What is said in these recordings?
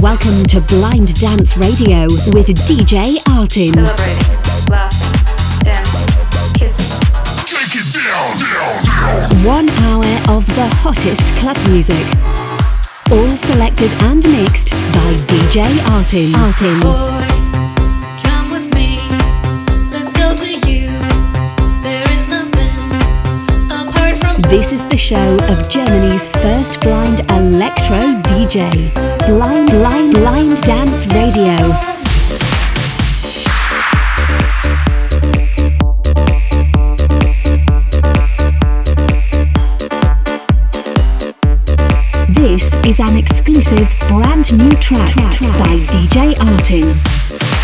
Welcome to Blind Dance Radio with DJ Artin. Celebrating, laugh, dance, kiss. Take it down, down, down. One hour of the hottest club music. All selected and mixed by DJ Artin. Artin. This is the show of Germany's first blind electro DJ. Blind, blind, blind dance radio. This is an exclusive brand new track by DJ Artin.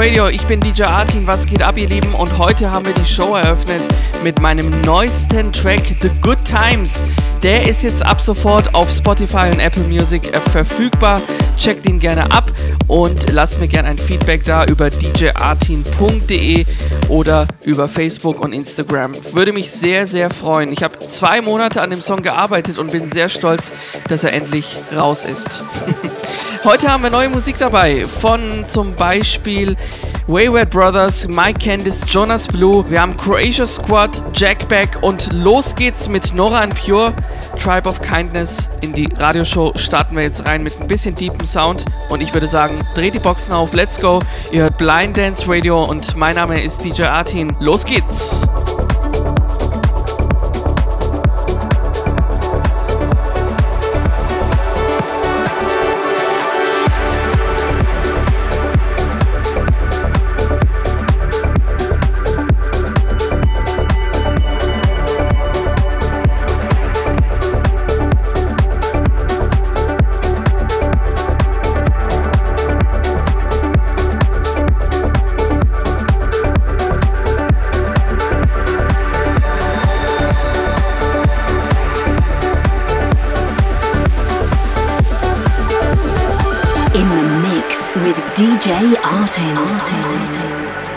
Radio, ich bin DJ Artin, was geht ab ihr Lieben und heute haben wir die Show eröffnet mit meinem neuesten Track The Good Times. Der ist jetzt ab sofort auf Spotify und Apple Music äh, verfügbar. Checkt ihn gerne ab und lasst mir gerne ein Feedback da über djartin.de oder über Facebook und Instagram. Würde mich sehr, sehr freuen. Ich habe zwei Monate an dem Song gearbeitet und bin sehr stolz, dass er endlich raus ist. Heute haben wir neue Musik dabei von zum Beispiel Wayward Brothers, Mike Candice, Jonas Blue. Wir haben Croatia Squad, Jack Beck und los geht's mit Nora and Pure. Tribe of Kindness. In die Radioshow starten wir jetzt rein mit ein bisschen deepen Sound. Und ich würde sagen, dreht die Boxen auf, let's go. Ihr hört Blind Dance Radio und mein Name ist DJ Artin. Los geht's! Artin. Artin.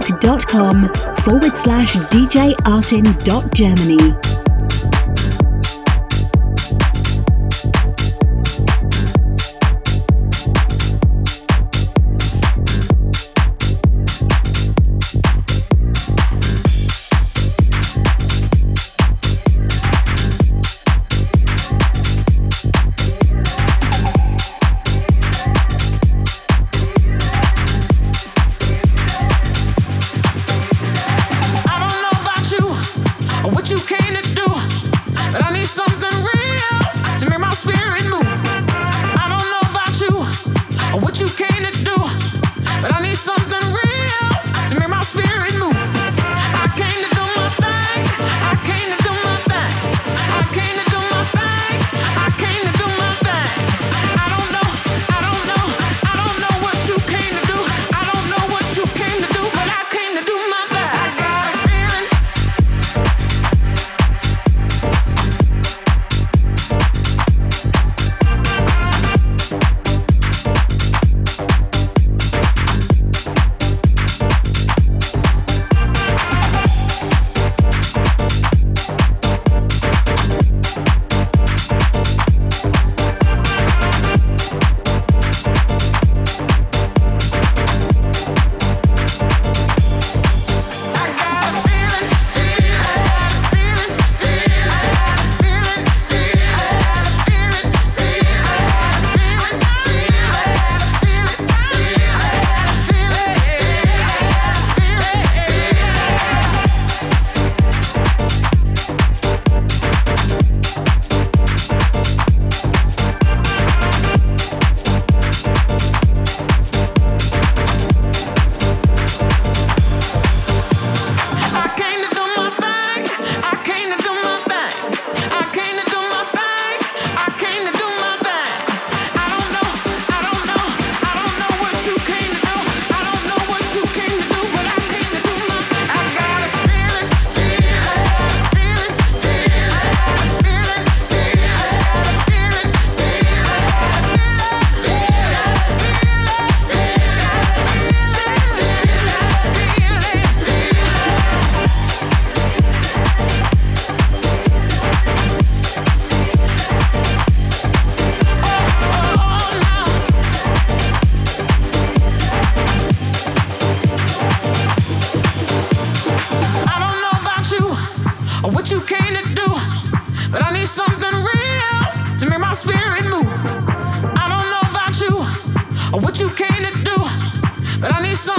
facebook.com forward slash djartin.germany. But I need some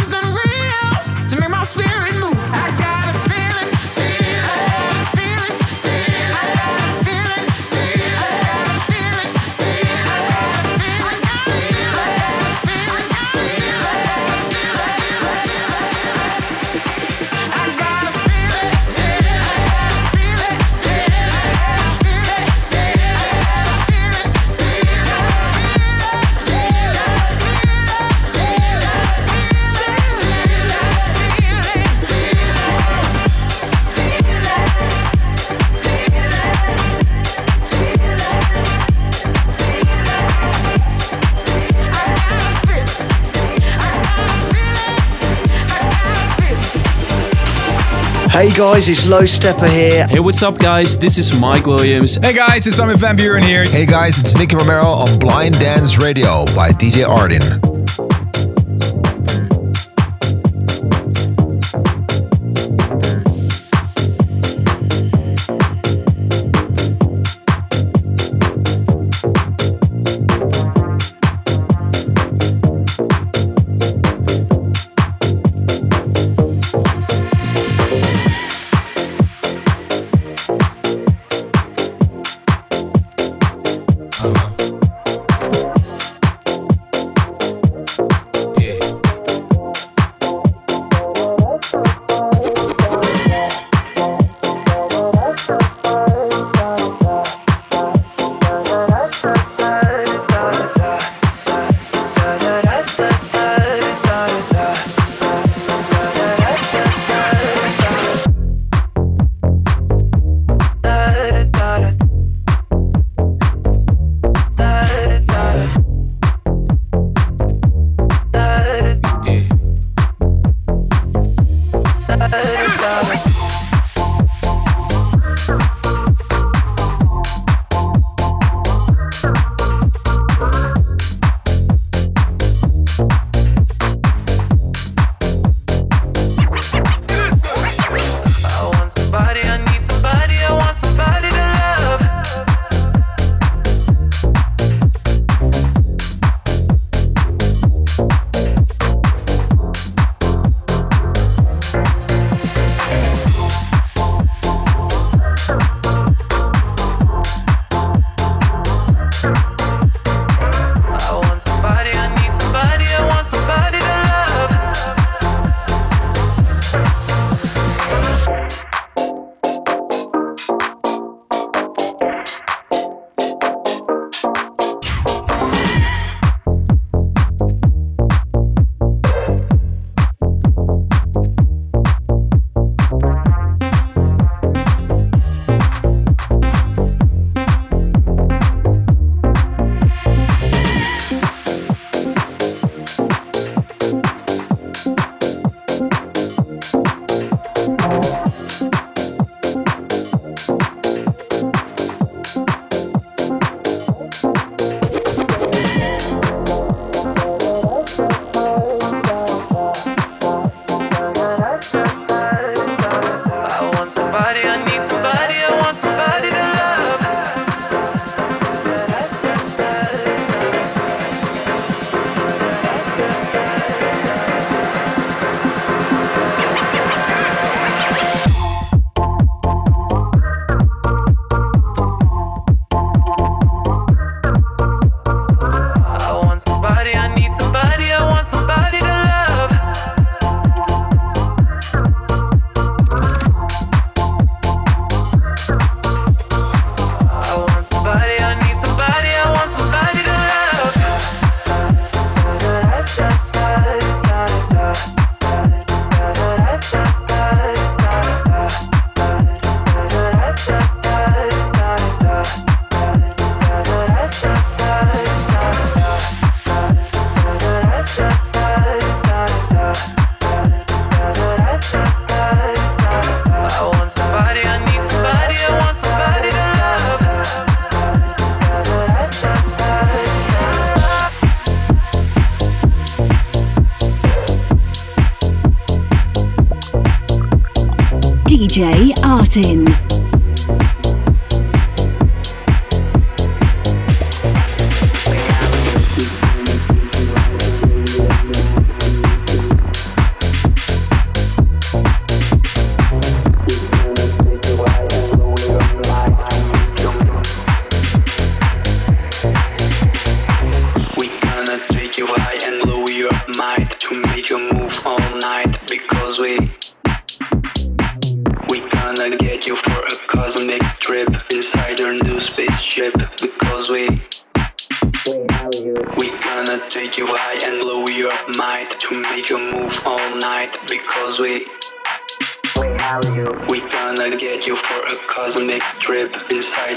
Hey guys, it's Low Stepper here. Hey, what's up, guys? This is Mike Williams. Hey guys, it's Simon Van Buren here. Hey guys, it's Nicky Romero on Blind Dance Radio by DJ Artin.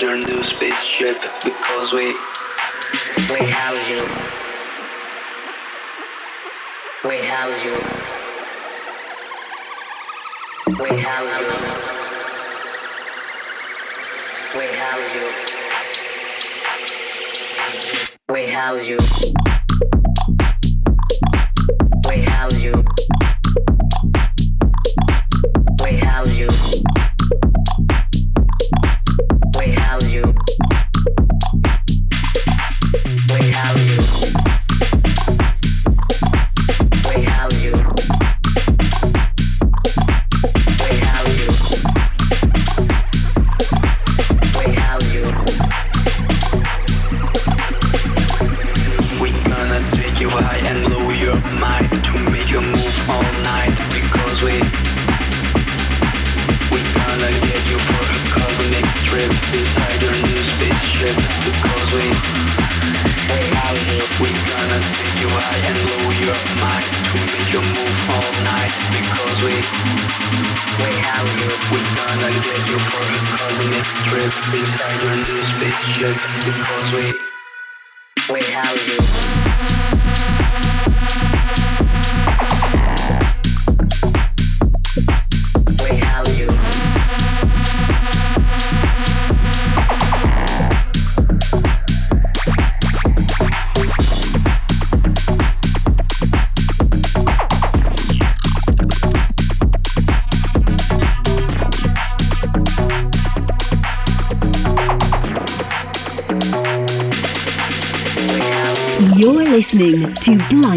their new spaceship because we we house you. We house you. We house you. We house you. We house you.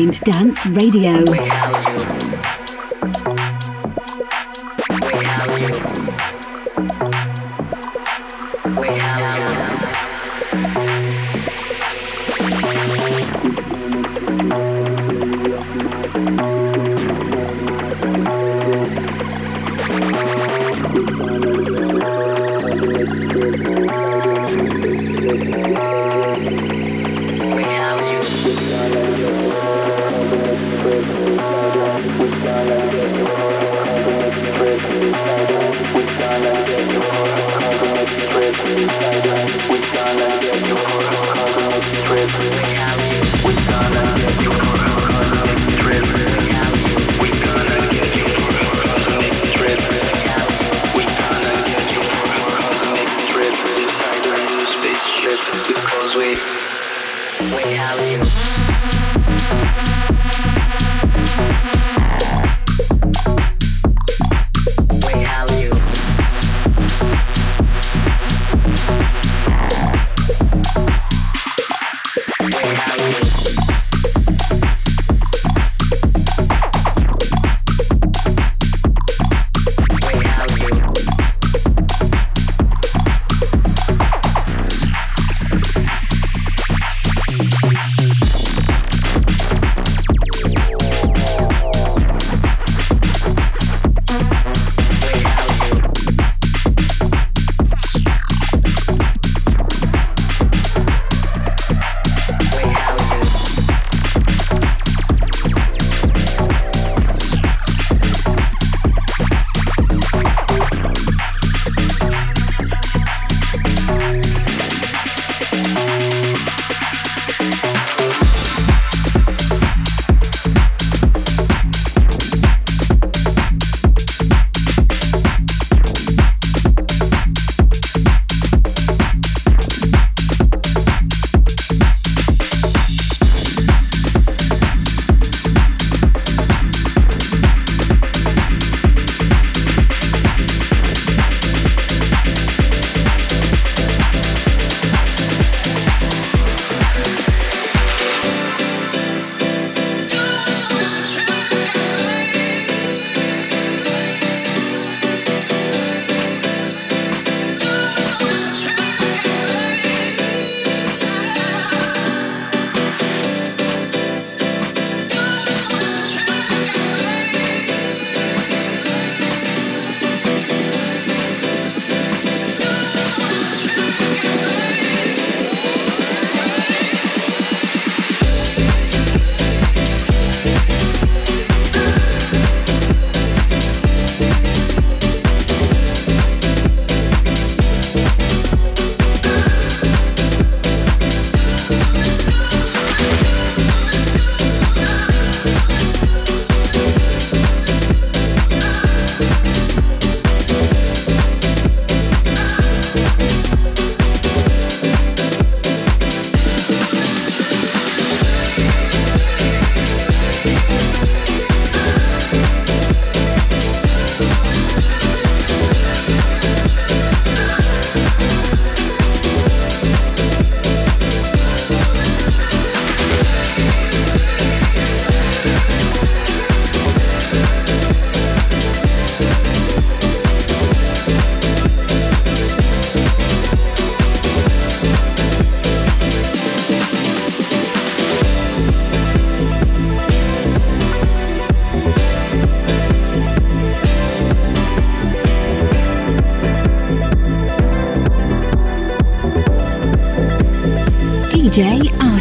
Blind Dance Radio.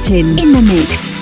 DJ Artin in the mix.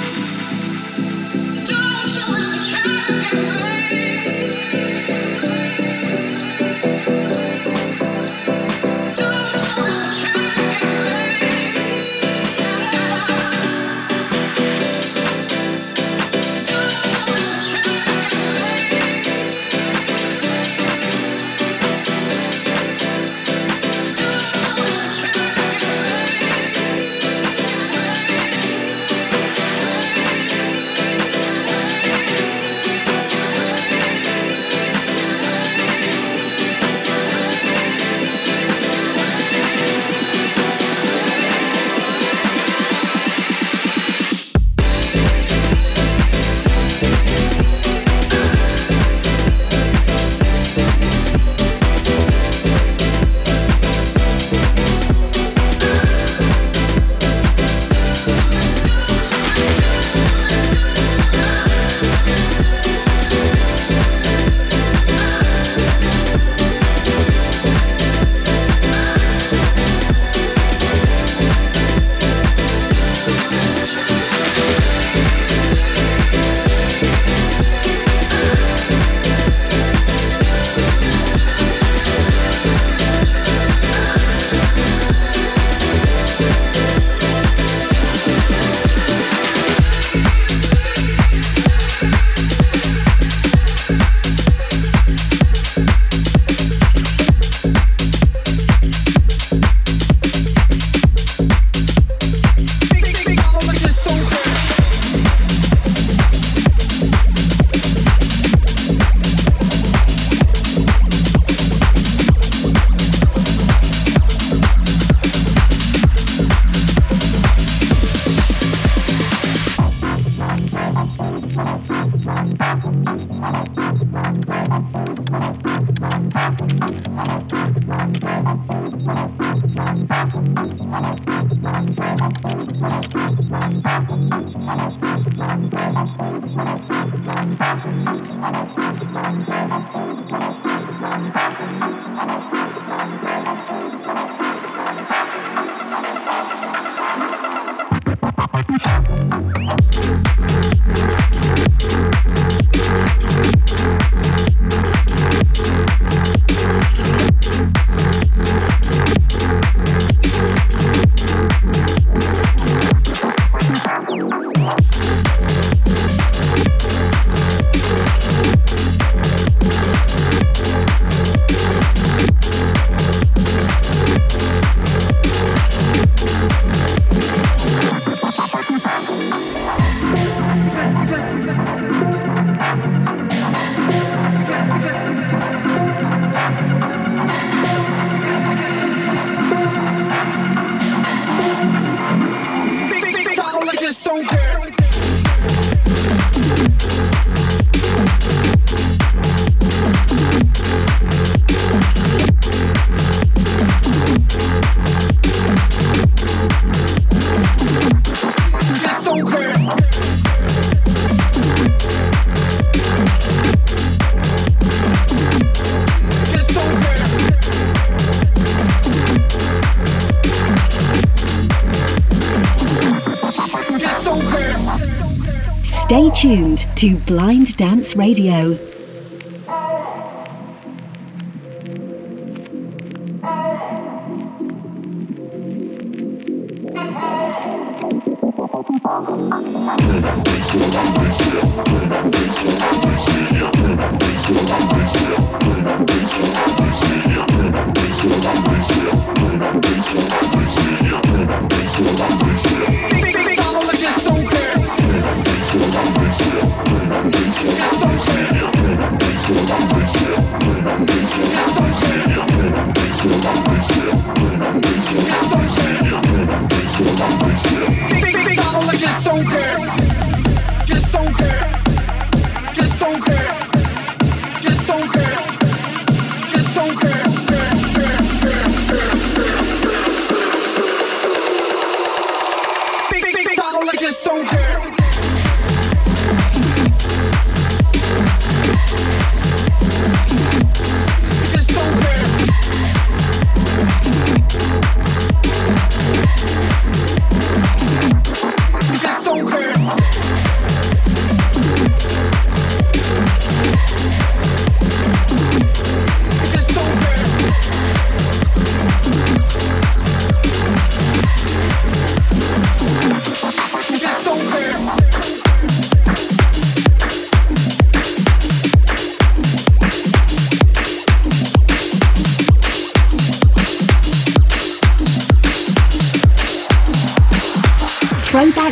Tuned to Blind Dance Radio.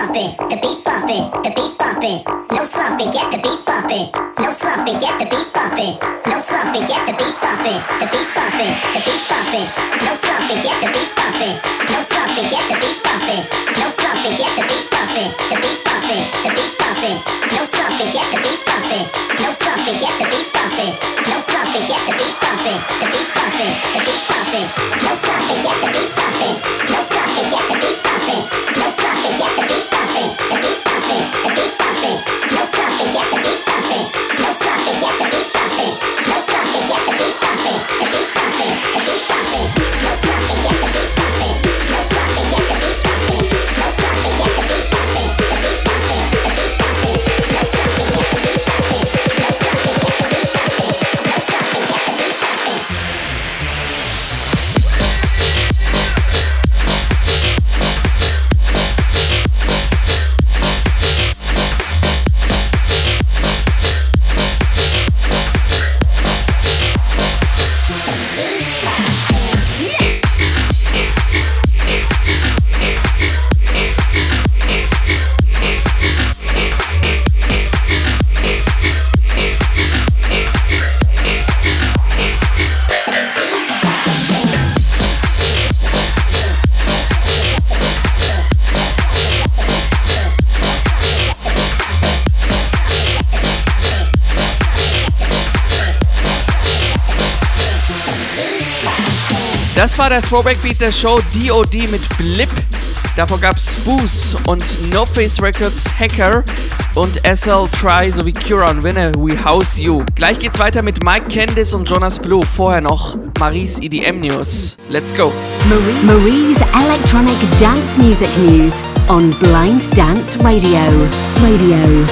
bumping. The beats bumping, the beats bumping. No slumping, get the beats bumping. No slumping, get the beats bumping. No slumping, get the beats bumping. The beats bumping, the beats bumping. No slumping, get the beats bumping. No slumping, get the beats bumping. No slumping, get the beats bumping. The beats bumping, the beats bumping. No slumping, get the beats bumping. No slumping, get the beats bumping. No slumping, get the beats bumping. The beats bumping, the beats bumping. No slumping, get the beats der Throwback Beat der Show DOD mit Blip. Davor gab's Booze und No Face Records Hacker und SL Try sowie Cura und Winner We House You. Gleich geht's weiter mit Mike Candice und Jonas Blue. Vorher noch Maries EDM News. Let's go. Marie, Marie's electronic dance music news on Blind Dance Radio. Radio.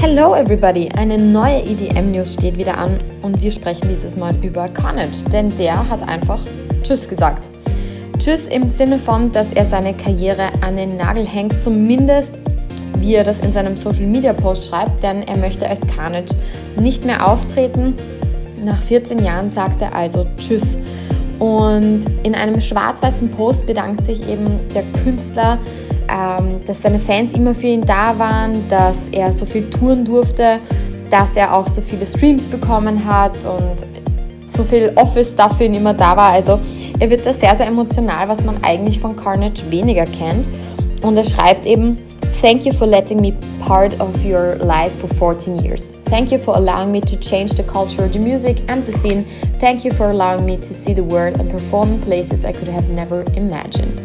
Hello everybody! Eine neue EDM-News steht wieder an und wir sprechen dieses Mal über Carnage, denn der hat einfach Tschüss gesagt. Tschüss im Sinne von, dass er seine Karriere an den Nagel hängt, zumindest wie er das in seinem Social Media Post schreibt, denn er möchte als Carnage nicht mehr auftreten. Nach 14 Jahren sagt er also Tschüss. Und in einem schwarz-weißen Post bedankt sich eben der Künstler ähm, dass seine Fans immer für ihn da waren, dass er so viel touren durfte, dass er auch so viele Streams bekommen hat und so viel Office-Stuff für ihn immer da war. Also er wird da sehr, sehr emotional, was man eigentlich von Carnage weniger kennt. Und er schreibt eben, Thank you for letting me part of your life for 14 years. Thank you for allowing me to change the culture, the music and the scene. Thank you for allowing me to see the world and perform in places I could have never imagined.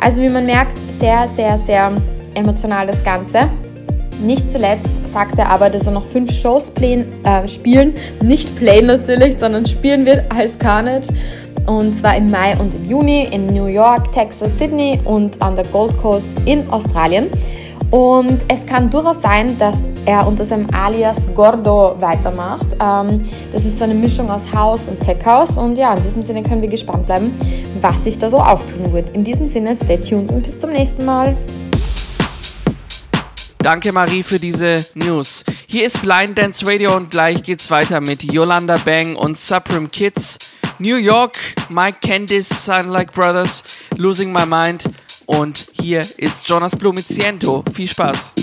Also wie man merkt, sehr, sehr, sehr emotional das Ganze. Nicht zuletzt sagt er aber, dass er noch fünf Shows playen, äh, spielen, nicht playen natürlich, sondern spielen wird als Carnage. Und zwar im Mai und im Juni in New York, Texas, Sydney und an der Gold Coast in Australien. Und es kann durchaus sein, dass er unter seinem Alias Gordo weitermacht. Ähm, das ist so eine Mischung aus House und Tech House und ja, in diesem Sinne können wir gespannt bleiben, was sich da so auftun wird. In diesem Sinne, stay tuned und bis zum nächsten Mal. Danke Marie für diese News. Hier ist Blind Dance Radio und gleich geht's weiter mit Yolanda Bang und Supreme Kids. New York, Mike Candice, Like Brothers, Losing My Mind. Und hier ist Jonas Blumiziento. Viel Spaß.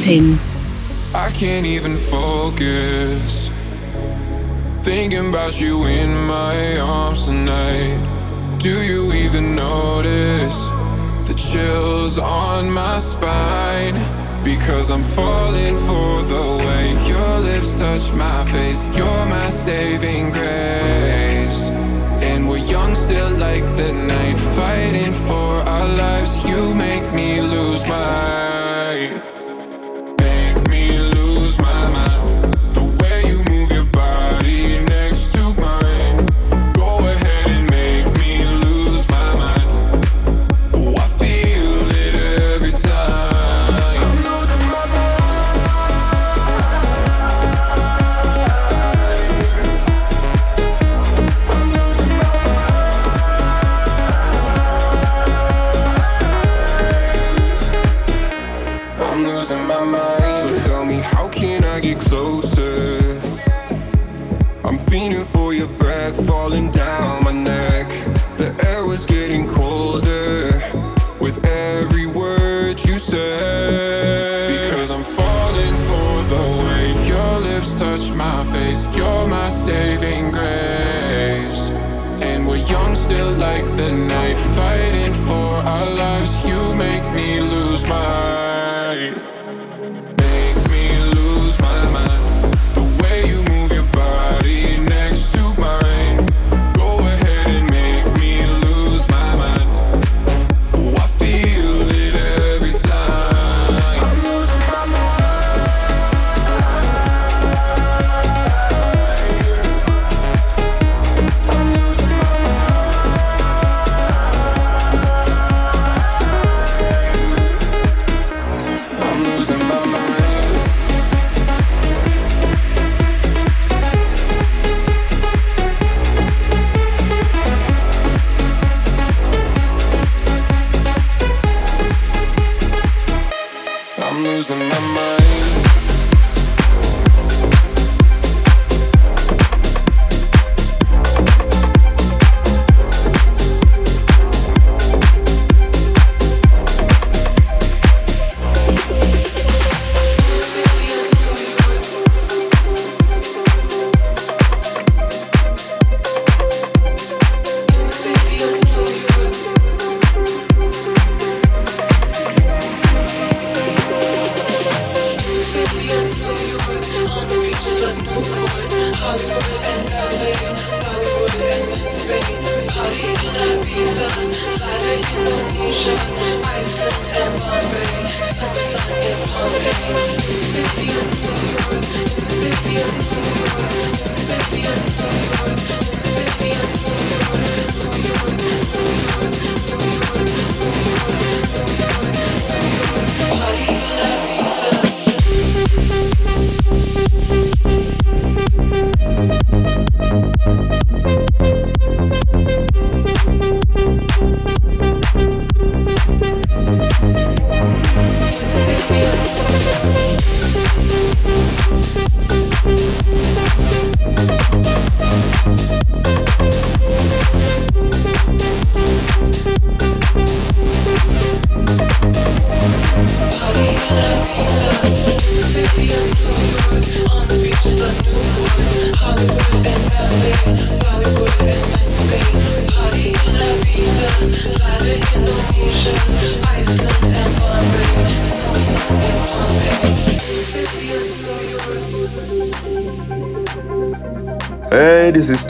Martin.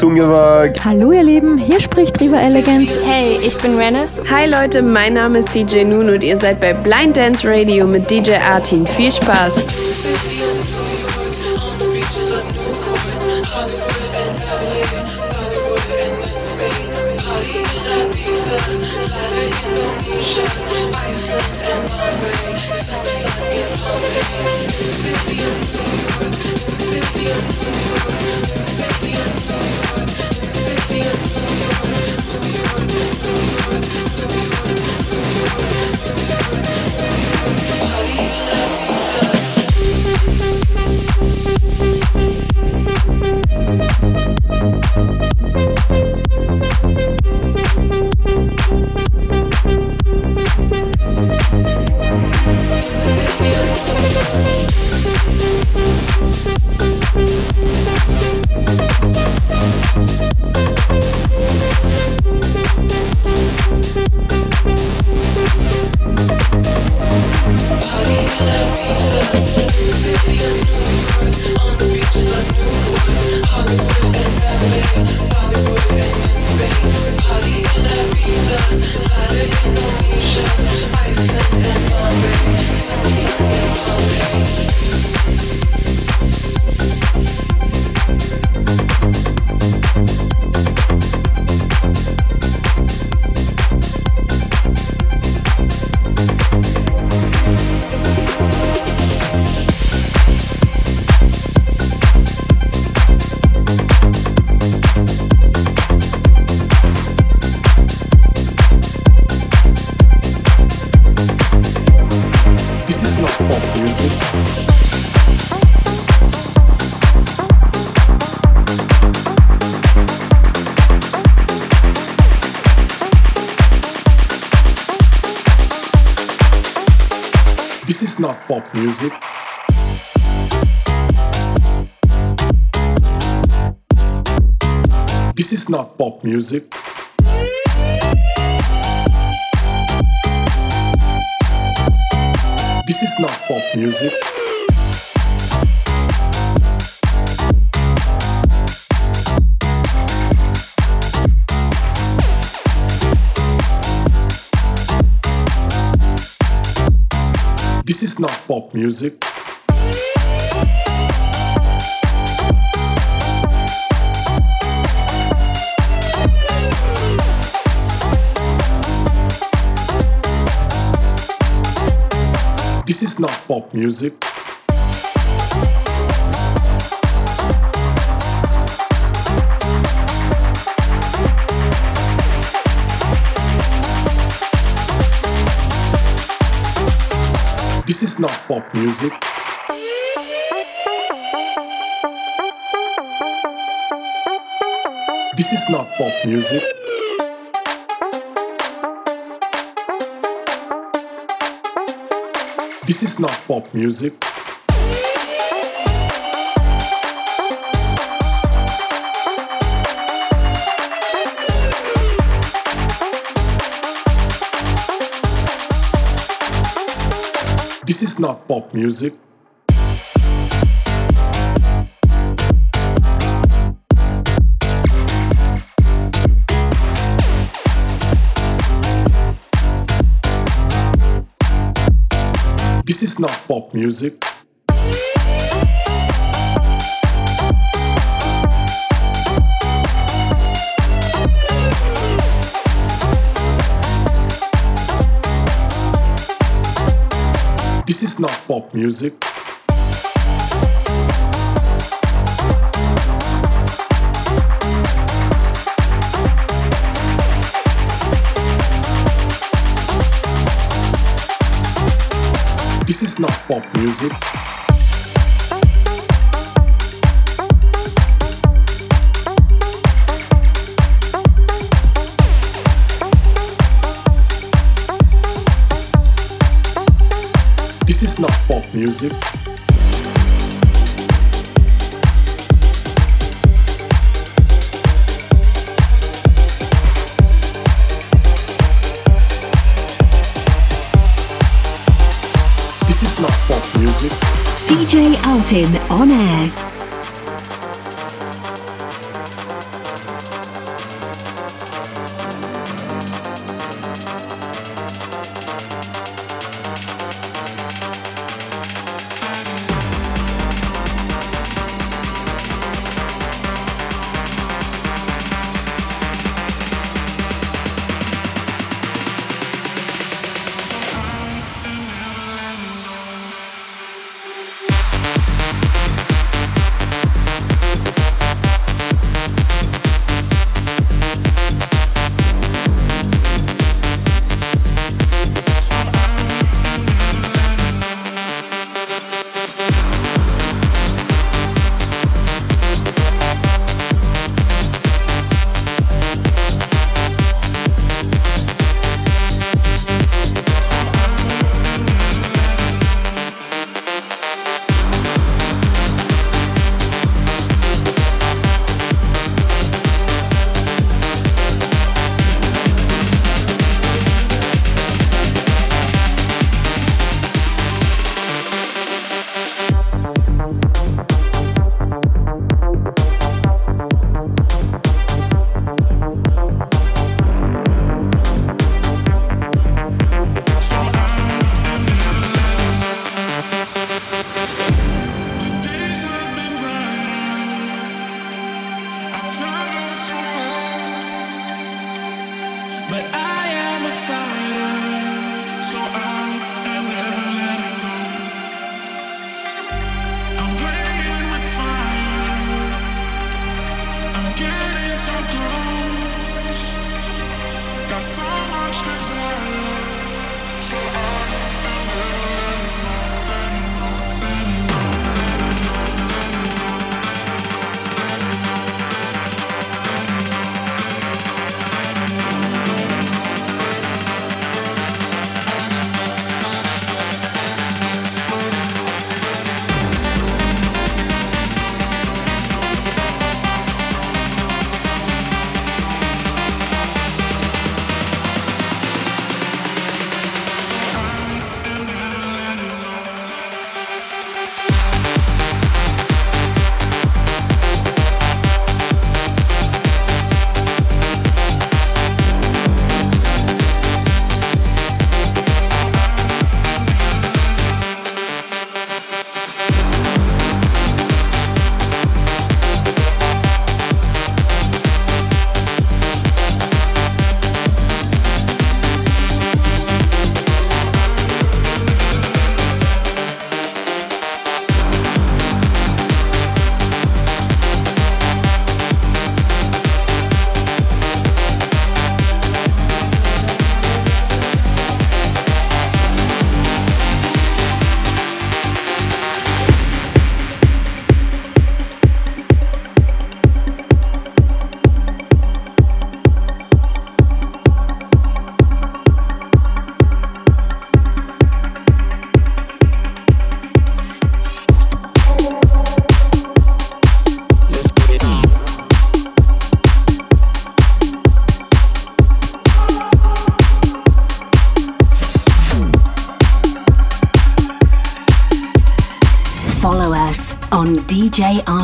Tungeberg. Hallo ihr Lieben, hier spricht Riva Elegance. Hey, ich bin Renis. Hi Leute, mein Name ist DJ Nun und ihr seid bei Blind Dance Radio mit DJ Artin. Viel Spaß! Not pop music. This is not pop music. This is not pop music. Not pop music. This is not pop music. This is not pop music. This is not pop music. This is not pop music. Not pop music. This is not pop music. Not pop music. This is not pop music. This is not pop music. This is not pop music. DJ Artin on air.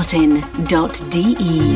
djartin.de.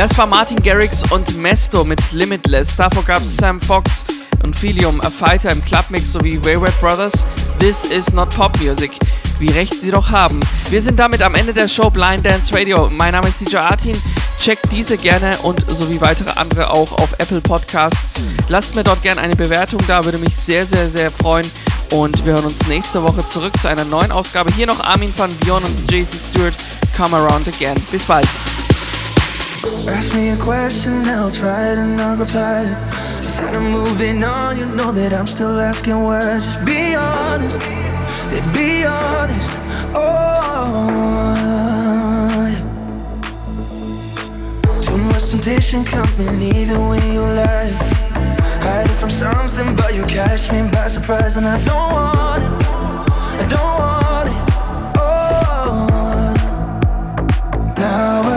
Das war Martin Garrix und Mesto mit Limitless. Davor gab es Sam Fox und Philium, A Fighter im Clubmix sowie Wayward Brothers. This is not Pop Music. Wie recht sie doch haben. Wir sind damit am Ende der Show Blind Dance Radio. Mein Name ist DJ Artin. Checkt diese gerne und sowie weitere andere auch auf Apple Podcasts. Lasst mir dort gerne eine Bewertung da, würde mich sehr, sehr, sehr freuen. Und wir hören uns nächste Woche zurück zu einer neuen Ausgabe. Hier noch Armin van Bion und JC Stewart. Come around again. Bis bald. Ask me a question, I'll try it and I'll reply. Instead of moving on, you know that I'm still asking why. Just be honest, yeah, be honest. Oh, yeah. too much temptation coming either way you lie. Hiding from something, but you catch me by surprise, and I don't want it. I don't want it. Oh, now.